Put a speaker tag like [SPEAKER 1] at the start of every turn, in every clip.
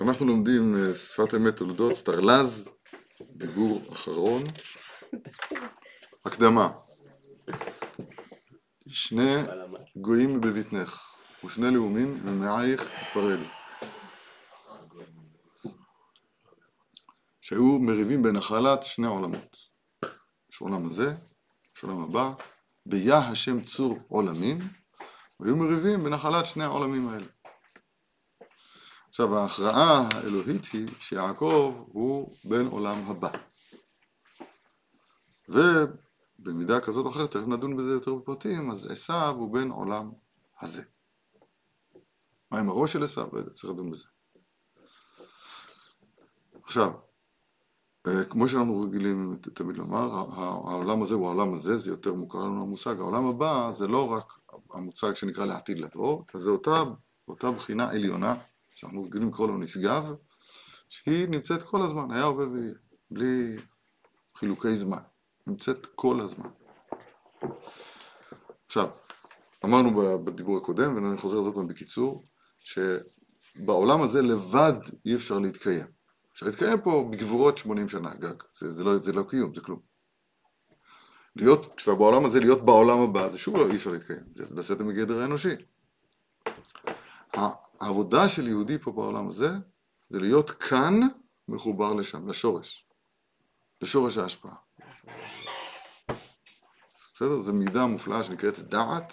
[SPEAKER 1] אנחנו לומדים אה, שפת אמת תולדות, סטרלז, דיבור אחרון, הקדמה. שני גויים בבטנך, ושני לאומים ממעייך יתפרל. שהיו מריבים בנחלת שני עולמות. יש עולם הזה, יש עולם הבא, ביה השם צור עולמים, והיו מריבים בנחלת שני העולמים האלה. עכשיו ההכרעה האלוהית היא שיעקב הוא בן עולם הבא. ובמידה כזאת או אחרת, תכף נדון בזה יותר בפרטים, אז עשיו הוא בן עולם הזה. מה עם הראש של עשיו? לא יודע, צריך לדון בזה. עכשיו, אה, כמו שאנחנו רגילים תמיד לומר, העולם הזה הוא העולם הזה, זה יותר מוכר לנו המושג. העולם הבא זה לא רק המושג שנקרא לעתיד לבוא, זה אותה, אותה בחינה עליונה שאנחנו רגילים לקרוא לו נשגב, שהיא נמצאת כל הזמן, היה הרבה ויהיה, בלי חילוקי זמן, נמצאת כל הזמן. עכשיו, אמרנו בדיבור הקודם, ואני חוזר זאת פעם בקיצור, שבעולם הזה לבד אי אפשר להתקיים. אפשר להתקיים פה בגבורות 80 שנה גג, זה, זה, לא, זה לא קיום, זה כלום. להיות, כשאתה בעולם הזה, להיות בעולם הבא, זה שוב לא אי אפשר להתקיים, זה לצאת מגדר האנושי. העבודה של יהודי פה בעולם הזה, זה להיות כאן מחובר לשם, לשורש. לשורש ההשפעה. בסדר? זו מידה מופלאה שנקראת דעת,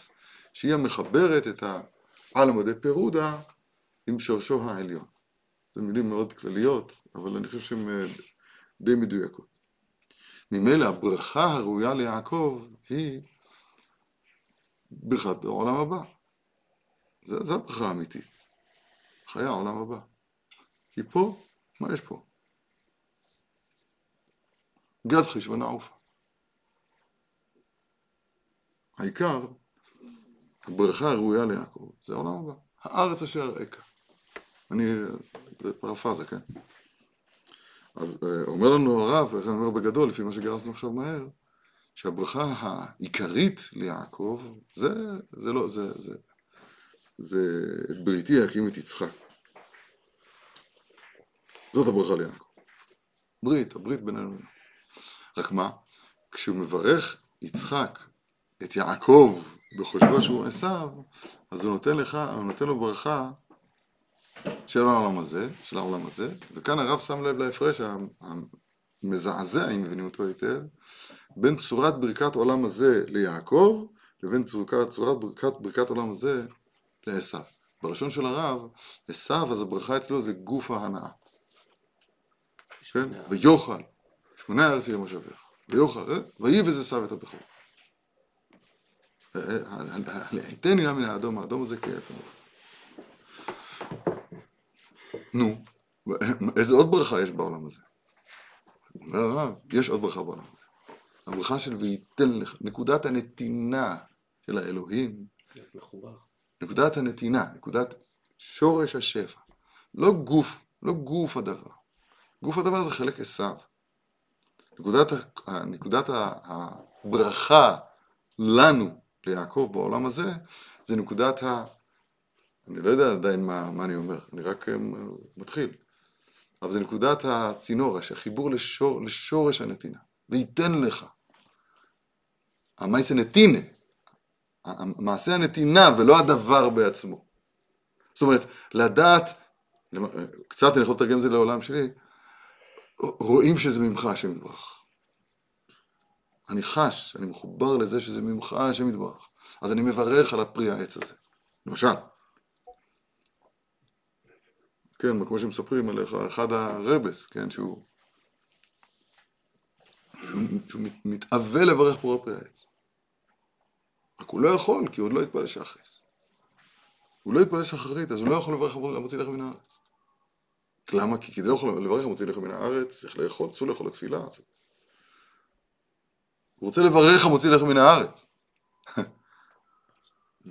[SPEAKER 1] שהיא המחברת את העל עמדי פירודה עם שורשו העליון. זה מילים מאוד כלליות, אבל אני חושב שהן אה, די מדויקות. ממילא הברכה הראויה ליעקב היא ברכת העולם הבא. זו הברכה האמיתית. חיי העולם הבא. כי פה, מה יש פה? גז חישבון עופה. העיקר, הברכה הראויה ליעקב, זה העולם הבא. הארץ אשר אראך. אני, זה פרפרזה, כן? אז אה, אומר לנו הרב, איך אני אומר בגדול, לפי מה שגרסנו עכשיו מהר, שהברכה העיקרית ליעקב, זה, זה לא, זה, זה, זה את בריתי אקים את יצחק. זאת הברכה ליעקב. ברית, הברית בינינו. רק מה? כשהוא מברך יצחק את יעקב בחושבו שהוא עשיו, אז הוא נותן לך, הוא נותן לו ברכה של העולם הזה, של העולם הזה, וכאן הרב שם לב להפרש המזעזע, אם מבינים אותו היטב, בין צורת ברכת עולם הזה ליעקב, לבין צורת, צורת ברכת, ברכת עולם הזה לעשו. בלשון של הרב, עשו, אז הברכה אצלו זה גוף ההנאה. כן? ויאכל, שמונה ארץ יהיה מושבך. ויאכל, אה? ויבז עשו את הבכור. תן לי מן האדום, האדום הזה כאפר. נו, איזה עוד ברכה יש בעולם הזה? אומר הרב, יש עוד ברכה בעולם הזה. הברכה של וייתן לך, נקודת הנתינה של האלוהים, נקודת הנתינה, נקודת שורש השפע. לא גוף, לא גוף הדבר. גוף הדבר זה חלק עשיו. נקודת, נקודת הברכה לנו, ליעקב, בעולם הזה, זה נקודת ה... אני לא יודע עדיין מה, מה אני אומר, אני רק אה, מתחיל. אבל זה נקודת הצינור, החיבור לשור, לשורש הנתינה. וייתן לך. המעשה נתינה. מעשה הנתינה ולא הדבר בעצמו. זאת אומרת, לדעת, קצת אני יכול לתרגם את זה לעולם שלי, רואים שזה ממך השם יתברך. אני חש, אני מחובר לזה שזה ממך השם יתברך. אז אני מברך על הפרי העץ הזה. למשל. כן, כמו שמספרים עליך, אחד הרבס, כן, שהוא, שהוא, שהוא מתאווה לברך פרי פרי העץ. רק הוא לא יכול, כי הוא עוד לא התפלל שחריס. הוא לא התפלל שחרית, אז הוא לא יכול לברך המוציא לחם מן הארץ. למה? כי כדי לא לברך המוציא לחם מן הארץ, צריך לאכול, צאו לאכול לתפילה. הוא רוצה לברך המוציא לחם מן הארץ.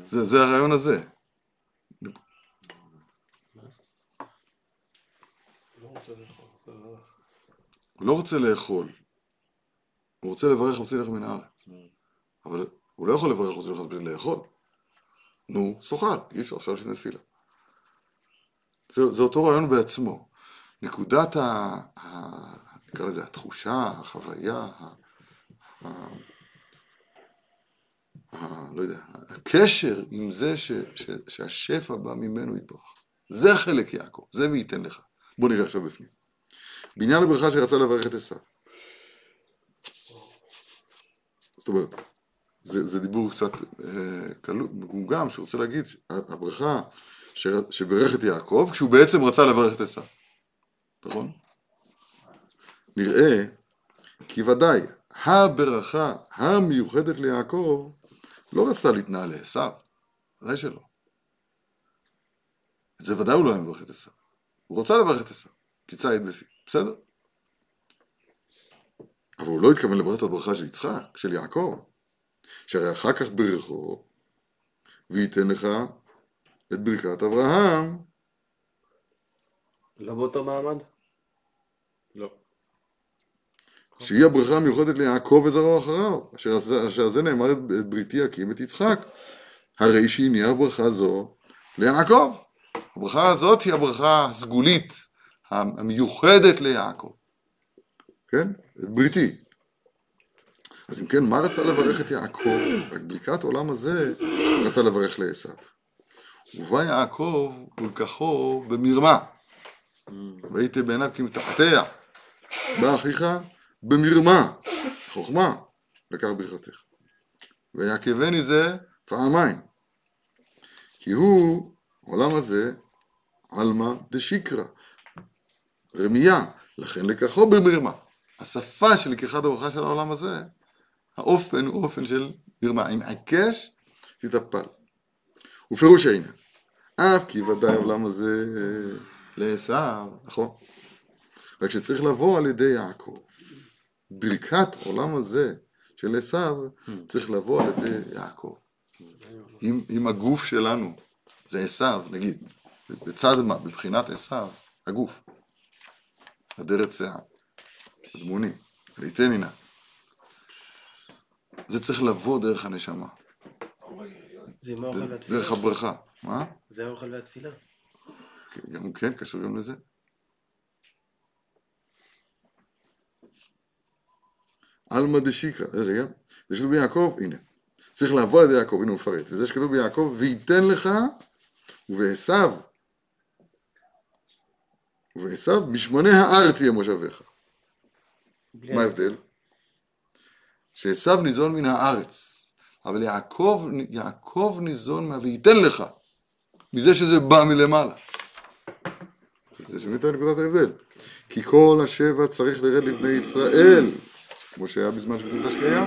[SPEAKER 1] זה, זה הרעיון הזה. הוא לא רוצה לאכול, הוא רוצה לברך המוציא לחם מן הארץ. אבל הוא לא יכול לברך המוציא לחם בלי לאכול. נו, סוכל, אי אפשר, עכשיו לפני תפילה. זה, זה אותו רעיון בעצמו. נקודת ה... ה נקרא לזה התחושה, החוויה, ה, ה, ה, לא יודע, הקשר עם זה ש, ש, שהשפע בא ממנו יתברך. זה חלק יעקב, זה וייתן לך. בוא נראה עכשיו בפנים. בעניין הברכה שרצה לברך את עשיו. זאת אומרת, זה, זה דיבור קצת אה, מגומגם, שרוצה להגיד, הברכה ש, שברך את יעקב, כשהוא בעצם רצה לברך את עשיו. נכון? נראה כי ודאי הברכה המיוחדת ליעקב לא רצה להתנהל לעשיו, ודאי שלא. את זה ודאי הוא לא היה מברך את עשיו. הוא רוצה לברך את עשיו, כי ציד בפי, בסדר? אבל הוא לא התכוון לברך את הברכה של יצחק, של יעקב, שהרי אחר כך ברכו, וייתן לך את ברכת אברהם.
[SPEAKER 2] לא באותו מעמד?
[SPEAKER 1] לא. שהיא הברכה המיוחדת ליעקב וזרעו אחריו, אשר זה נאמר את בריתי אקים את יצחק. הרי שהניח ברכה זו ליעקב. הברכה הזאת היא הברכה הסגולית, המיוחדת ליעקב. כן? את בריתי. אז אם כן, מה רצה לברך את יעקב? רק ברכת עולם הזה רצה לברך לעשו. ובא יעקב ולקחו במרמה. והייתי בעיניו כמתעתע. בא אחיך במרמה, חוכמה, לקח ברכתך. ויעקבני זה פעמיים. כי הוא, העולם הזה, עלמא דשיקרא, רמייה, לכן לקחו במרמה. השפה של לקיחת הברכה של העולם הזה, האופן הוא אופן של מרמה. אם עקש, תתאפל. ופירוש העניין, אף כי ודאי העולם הזה לעשו, נכון? רק שצריך לבוא על ידי יעקב. ברכת עולם הזה של עשו צריך לבוא על ידי יעקב. אם, אם הגוף שלנו זה עשו, נגיד, בצד מה? בבחינת עשו, הגוף. אדרת שיער, אדמוני, ליתנינה. זה צריך לבוא דרך הנשמה. דרך הברכה. מה?
[SPEAKER 2] זה האוכל והתפילה.
[SPEAKER 1] גם כן, קשור גם לזה. עלמא דשיקרא, רגע, זה שכתוב ביעקב, הנה. צריך לעבור על ידי יעקב, הנה הוא מפרט. וזה שכתוב ביעקב, וייתן לך, ובעשו, ובעשו, משמונה הארץ יהיה מושביך. מה ההבדל? שעשו ניזון מן הארץ, אבל יעקב, יעקב ניזון מה וייתן לך, מזה שזה בא מלמעלה. זה שומעים את נקודת ההבדל. כי כל השבע צריך לרד לבני ישראל, כמו שהיה בזמן שכתוב תשקיה,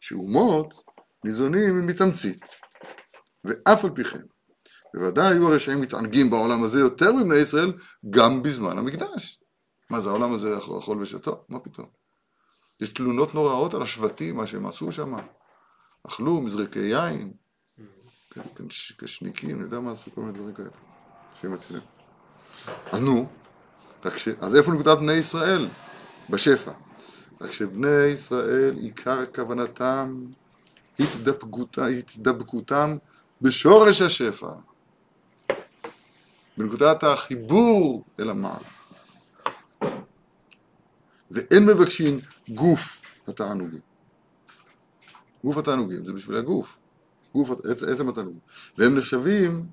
[SPEAKER 1] שאומות ניזונים מתמצית. ואף על פי כן, בוודאי היו הרשעים מתענגים בעולם הזה יותר מבני ישראל, גם בזמן המקדש. מה זה העולם הזה אכול ושתו? מה פתאום? יש תלונות נוראות על השבטים, מה שהם עשו שם. אכלו מזרקי יין, כן, כן, כשניקים, אני יודע מה עשו כל מיני דברים כאלה, שהם מצילים. אז נו, ש... אז איפה נקודת בני ישראל? בשפע. רק שבני ישראל, עיקר כוונתם, התדבקותם, התדבקותם בשורש השפע. בנקודת החיבור אל המעל. ואין מבקשים גוף התענוגים. גוף התענוגים זה בשביל הגוף, גוף, עצ, עצם התענוגים. והם נחשבים,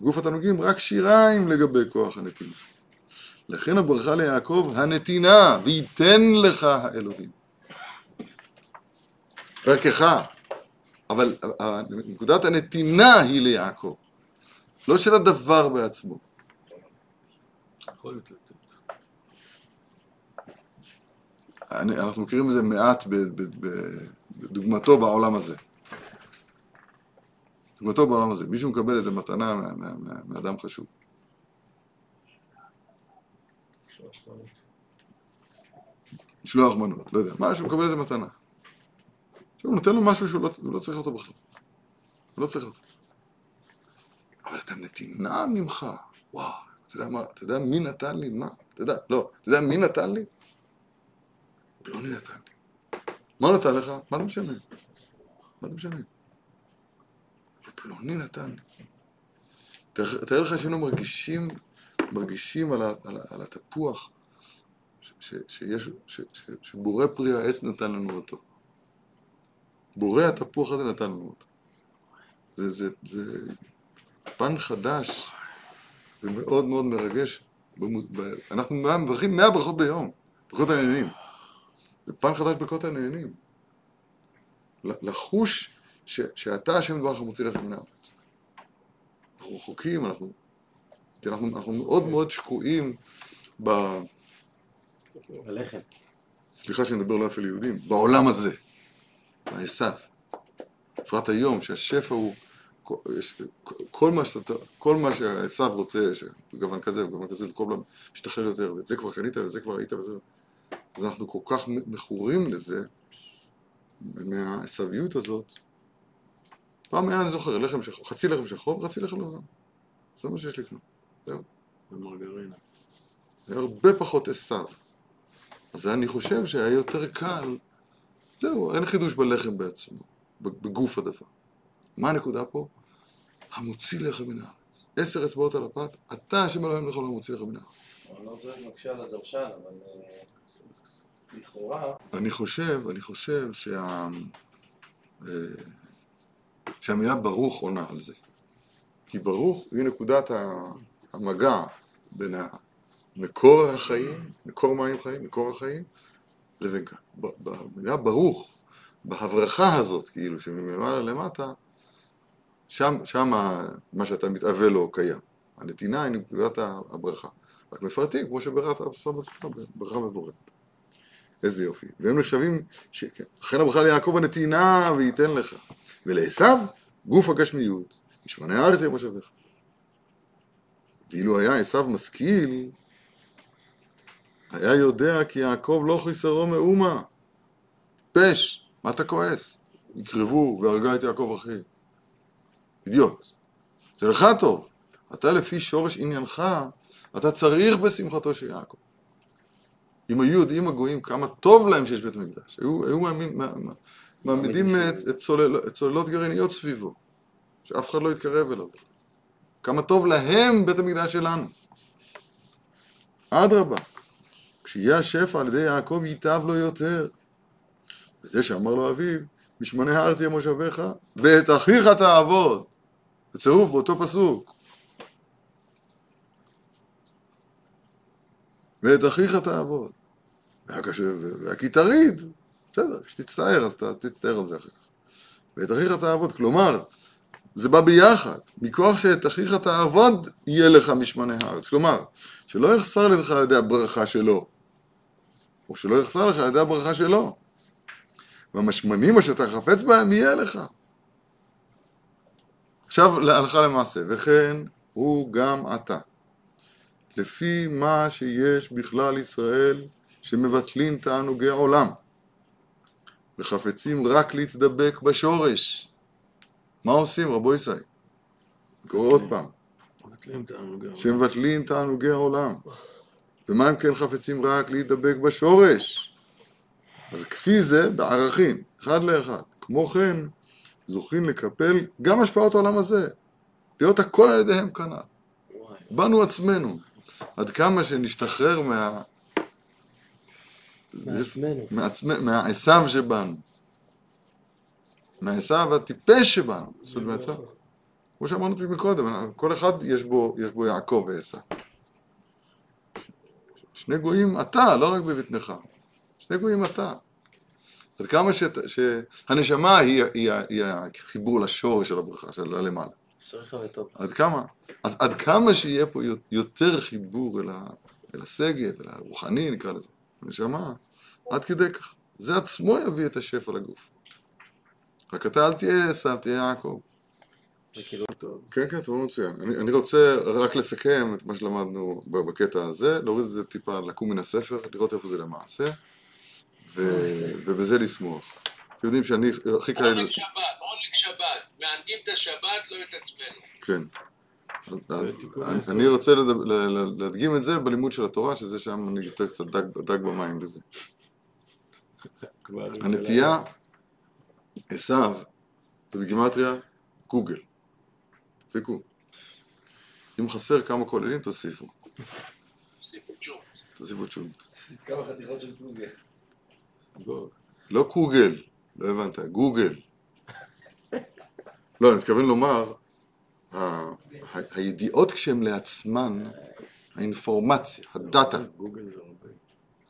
[SPEAKER 1] גוף התענוגים, רק שיריים לגבי כוח הנתינה. לכן הברכה ליעקב הנתינה, וייתן לך האלוהים. דרכך. אבל נקודת הנתינה היא ליעקב, לא של הדבר בעצמו. יכול להיות אני, אנחנו מכירים את זה מעט בדוגמתו בעולם הזה. דוגמתו בעולם הזה. מישהו מקבל איזה מתנה מאדם חשוב. משלוח מנות, לא יודע, משהו מקבל איזה מתנה. הוא נותן לו משהו שהוא לא, לא צריך אותו בכלל. הוא לא צריך אותו. אבל את הנתינה ממך, וואו, אתה יודע מה, אתה יודע מי נתן לי? מה? אתה יודע, לא, אתה יודע מי נתן לי? פלוני נתן לי. מה נתן לך? מה זה משנה? מה זה משנה? פלוני נתן לי. תאר לך שהיינו מרגישים, מרגישים על, ה, על, ה, על התפוח ש, שיש, ש, ש, שבורא פרי העץ נתן לנו אותו. בורא התפוח הזה נתן לנו אותו. זה, זה, זה פן חדש ומאוד מאוד מרגש. אנחנו מברכים 100 ברכות ביום, ברכות הנהנים. זה פן חדש ברכות הנהנים. לחוש ש, שאתה השם דברך מוציא לך מן הארץ. אנחנו רחוקים, אנחנו, כי אנחנו, אנחנו מאוד מאוד שקועים ב...
[SPEAKER 2] הלחם.
[SPEAKER 1] סליחה שאני מדבר לא יפה ליהודים, בעולם הזה, בעשיו. בפרט היום, שהשפע הוא, כל- כל מה שאתה, כל מה שעשיו רוצה, שגוון כזה וגוון כזה, וכל פעם משתכלל יותר, ואת זה כבר קנית, ואת זה כבר היית, וזה... אז אנחנו כל כך מכורים לזה, מהעשוויות הזאת. פעם היה, אני זוכר, לחם שחור, חצי לחם שחור וחצי לחם לבן. זה מה שיש לקנות. זהו.
[SPEAKER 3] ומרגרינה.
[SPEAKER 1] היה הרבה פחות עשיו. אז אני חושב שהיה יותר קל, זהו, אין חידוש בלחם בעצמו, בגוף הדבר. מה הנקודה פה? המוציא לך מן הארץ. עשר אצבעות על הפת, אתה השם אלוהים לכל המוציא לך מן הארץ.
[SPEAKER 4] אני לא זוכר מקשה על הדרשן, אבל אה, לכאורה,
[SPEAKER 1] אני חושב, אני חושב שה... אה, שהמילה ברוך עונה על זה. כי ברוך היא נקודת המגע בין מקור החיים, מקור מים חיים, מקור החיים, לבין כאן. במילה ברוך, בהברכה הזאת, כאילו, שמלמעלה למטה, שם, שם מה שאתה מתאבל לו קיים. הנתינה היא נקודת הברכה. רק מפרטים, כמו שבראת עכשיו עצמך, ברכה מבורכת. איזה יופי. והם נחשבים, ש... כן. לכן הברכה ליעקב הנתינה וייתן לך. ולעשו, גוף הגשמיות, משמני הארץ יהיה מושבך. ואילו היה עשו משכיל, היה יודע כי יעקב לא חיסרו מאומה. פש, מה אתה כועס? יקרבו והרגה את יעקב אחי. אידיוט. זה לך טוב. אתה לפי שורש עניינך, אתה צריך בשמחתו של יעקב. אם היו יודעים הגויים כמה טוב להם שיש בית מקדש, היו, היו מה, מה, מעמידים את, את, צולל, את צוללות גרעיניות סביבו, שאף אחד לא יתקרב אליו. כמה טוב להם בית המקדש שלנו. אדרבה, כשיהיה השפע על ידי יעקב ייטב לו יותר. וזה שאמר לו אביו, משמני הארץ יהיה מושבך, ואת אחיך תעבוד. בצירוף באותו פסוק. ואת אחיך תעבוד. והיה קשה, תריד. בסדר, כשתצטער אז אתה תצטער על זה אחר כך. ואת אחיך תעבוד, כלומר, זה בא ביחד. מכוח שאת אחיך תעבוד, יהיה לך משמני הארץ. כלומר, שלא יחסר לך על ידי הברכה שלו, או שלא יחסר לך על ידי הברכה שלו. והמשמנים אשר חפץ בהם, יהיה לך. עכשיו, להלכה למעשה, וכן הוא גם אתה. לפי מה שיש בכלל ישראל שמבטלים תענוגי עולם וחפצים רק להתדבק בשורש. מה עושים רבו ישי? קורא עוד פעם. שמבטלים תענוגי העולם. ומה אם כן חפצים רק להידבק בשורש? אז כפי זה בערכים, אחד לאחד. כמו כן, זוכים לקפל גם השפעות העולם הזה. להיות הכל על ידיהם כנ"ל. בנו עצמנו. עד כמה שנשתחרר מה...
[SPEAKER 2] מעצמנו.
[SPEAKER 1] מעצמ... מהעשו שבנו. מהעשו הטיפש שבנו. זאת אומרת. כמו שאמרנו מקודם, כל אחד יש בו, יש בו יעקב ועשו. שני גויים אתה, לא רק בבטנך. שני גויים אתה. עד כמה שת, שהנשמה היא, היא, היא החיבור לשורש של הברכה, של הלמעלה. עד כמה? אז עד כמה שיהיה פה יותר חיבור אל, ה, אל השגב, אל הרוחני נקרא לזה, הנשמה, עד כדי כך. זה עצמו יביא את השפע לגוף. רק אתה אל תהיה עשו, תהיה יעקב.
[SPEAKER 2] זה כאילו טוב.
[SPEAKER 1] כן, כן, טוב מצוין. אני, אני רוצה רק לסכם את מה שלמדנו בקטע הזה, להוריד את זה טיפה, לקום מן הספר, לראות איפה זה למעשה, ו, ובזה לשמוח. אתם יודעים שאני, הכי קל.
[SPEAKER 5] עונג שבת, עונג שבת. מענגים את השבת, לא את עצמנו.
[SPEAKER 1] כן.
[SPEAKER 3] תיקון
[SPEAKER 1] אני- רוצה להדגים את זה בלימוד של התורה, שזה שם אני יותר קצת דג, במים לזה. הנטייה, עשו, זה בגימטריה גוגל. תפסיקו. אם חסר כמה כוללים, תוסיפו.
[SPEAKER 5] תוסיפו
[SPEAKER 1] צ'ונט.
[SPEAKER 4] כמה חתיכות של קוגל.
[SPEAKER 3] לא,
[SPEAKER 1] לא קוגל, לא הבנת, גוגל. לא, אני מתכוון לומר, הידיעות כשהן לעצמן, האינפורמציה, הדאטה.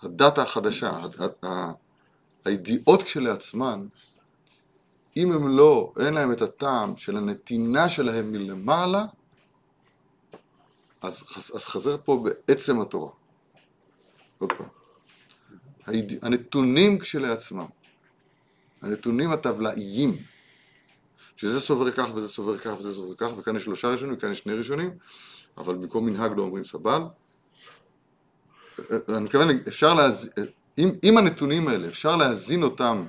[SPEAKER 1] הדאטה החדשה, הידיעות כשלעצמן, אם הם לא, אין להם את הטעם של הנתינה שלהם מלמעלה, אז, אז חזר פה בעצם התורה. עוד פעם. הנתונים כשלעצמם, הנתונים הטבלאיים, שזה סובר כך וזה סובר כך וזה סובר כך, וכאן יש שלושה ראשונים וכאן יש שני ראשונים, אבל במקום מנהג לא אומרים סבל. אני מתכוון, אפשר להז... אם, אם הנתונים האלה, אפשר להזין אותם,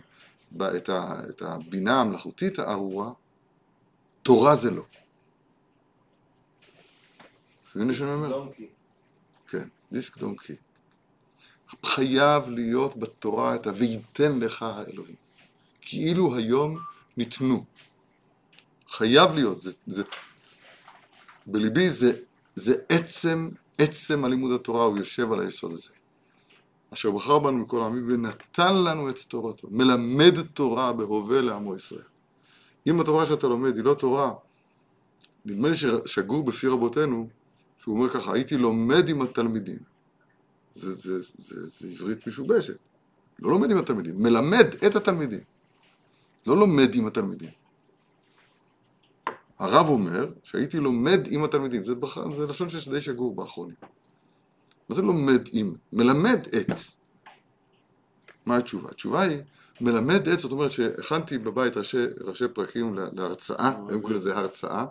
[SPEAKER 1] ב- את, ה... את הבינה המלאכותית הארורה, תורה זה לא. מבין מה שאני אומר? כן, דיסק דונקי. חייב להיות בתורה את ה"ויתן לך האלוהים". כאילו היום ניתנו. חייב להיות, זה, זה, בליבי זה, זה עצם, עצם הלימוד התורה, הוא יושב על היסוד הזה. אשר בחר בנו מכל העמים ונתן לנו את תורתו, מלמד תורה בהווה לעמו ישראל. אם התורה שאתה לומד היא לא תורה, נדמה לי ששגור בפי רבותינו, שהוא אומר ככה, הייתי לומד עם התלמידים. זה, זה, זה, זה, זה עברית משובשת. לא לומד עם התלמידים, מלמד את התלמידים. לא לומד עם התלמידים. הרב אומר שהייתי לומד עם התלמידים, זה, בח... זה לשון שיש די שגור באחרונים. מה זה לומד עם? מלמד את. מה התשובה? התשובה היא, מלמד את, זאת אומרת שהכנתי בבית ראשי, ראשי פרקים לה- להרצאה, היום קוראים לזה הרצאה,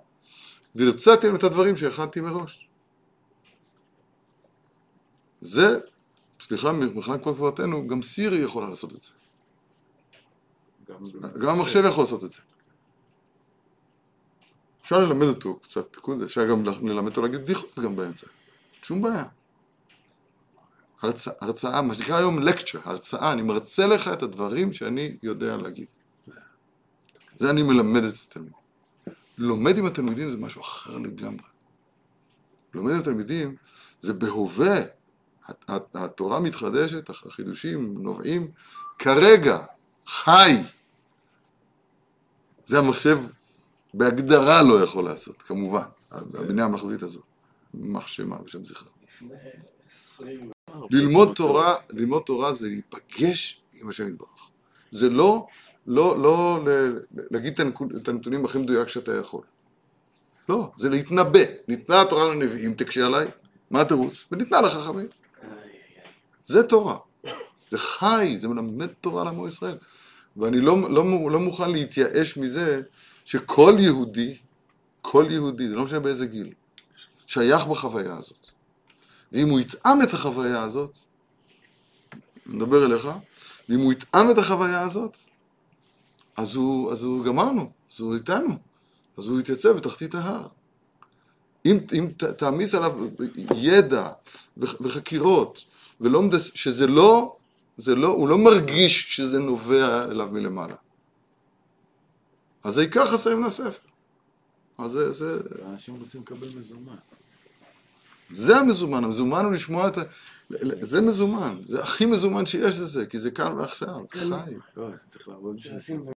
[SPEAKER 1] והרצאתי להם את הדברים שהכנתי מראש. זה, סליחה, מבחינת כל גבוהתנו, גם סירי יכולה לעשות את זה.
[SPEAKER 3] גם
[SPEAKER 1] גם המחשב יכול לעשות את זה. אפשר ללמד אותו קצת תיקון, אפשר גם ללמד אותו להגיד בדיחות גם באמצע. שום בעיה. הרצאה, הרצאה, מה שנקרא היום לקצ'ר, הרצאה, אני מרצה לך את הדברים שאני יודע להגיד. זה אני מלמד את התלמידים. לומד עם התלמידים זה משהו אחר לגמרי. לומד עם התלמידים זה בהווה. הת- הת- התורה מתחדשת, החידושים נובעים כרגע, חי. זה המחשב בהגדרה לא יכול לעשות, כמובן, הבינה המלאכותית הזו. יימח שמה בשם זכרה. ללמוד תורה, ללמוד תורה זה להיפגש עם השם יתברך. זה לא, לא, לא להגיד את הנתונים הכי מדויק שאתה יכול. לא, זה להתנבא. ניתנה התורה לנביאים, תקשה עליי, מה התירוץ? וניתנה לחכמים. זה תורה. זה חי, זה מלמד תורה לעמו ישראל. ואני לא, לא, לא מוכן להתייאש מזה שכל יהודי, כל יהודי, זה לא משנה באיזה גיל, שייך בחוויה הזאת. ואם הוא יטעם את החוויה הזאת, נדבר אליך, ואם הוא יטעם את החוויה הזאת, אז הוא, אז הוא גמרנו, אז הוא איתנו, אז הוא יתייצב בתחתית ההר. אם, אם תעמיס עליו ידע וח- וחקירות, ולא, שזה לא, זה לא, הוא לא מרגיש שזה נובע אליו מלמעלה. אז זה ייקח חסרים לספר. אז זה, זה,
[SPEAKER 3] אנשים רוצים לקבל מזומן.
[SPEAKER 1] זה המזומן, המזומן הוא לשמוע את ה... זה מזומן, זה הכי מזומן שיש לזה, כי זה כאן ועכשיו, זה חי.
[SPEAKER 3] לא, אז צריך לעבוד בשביל זה.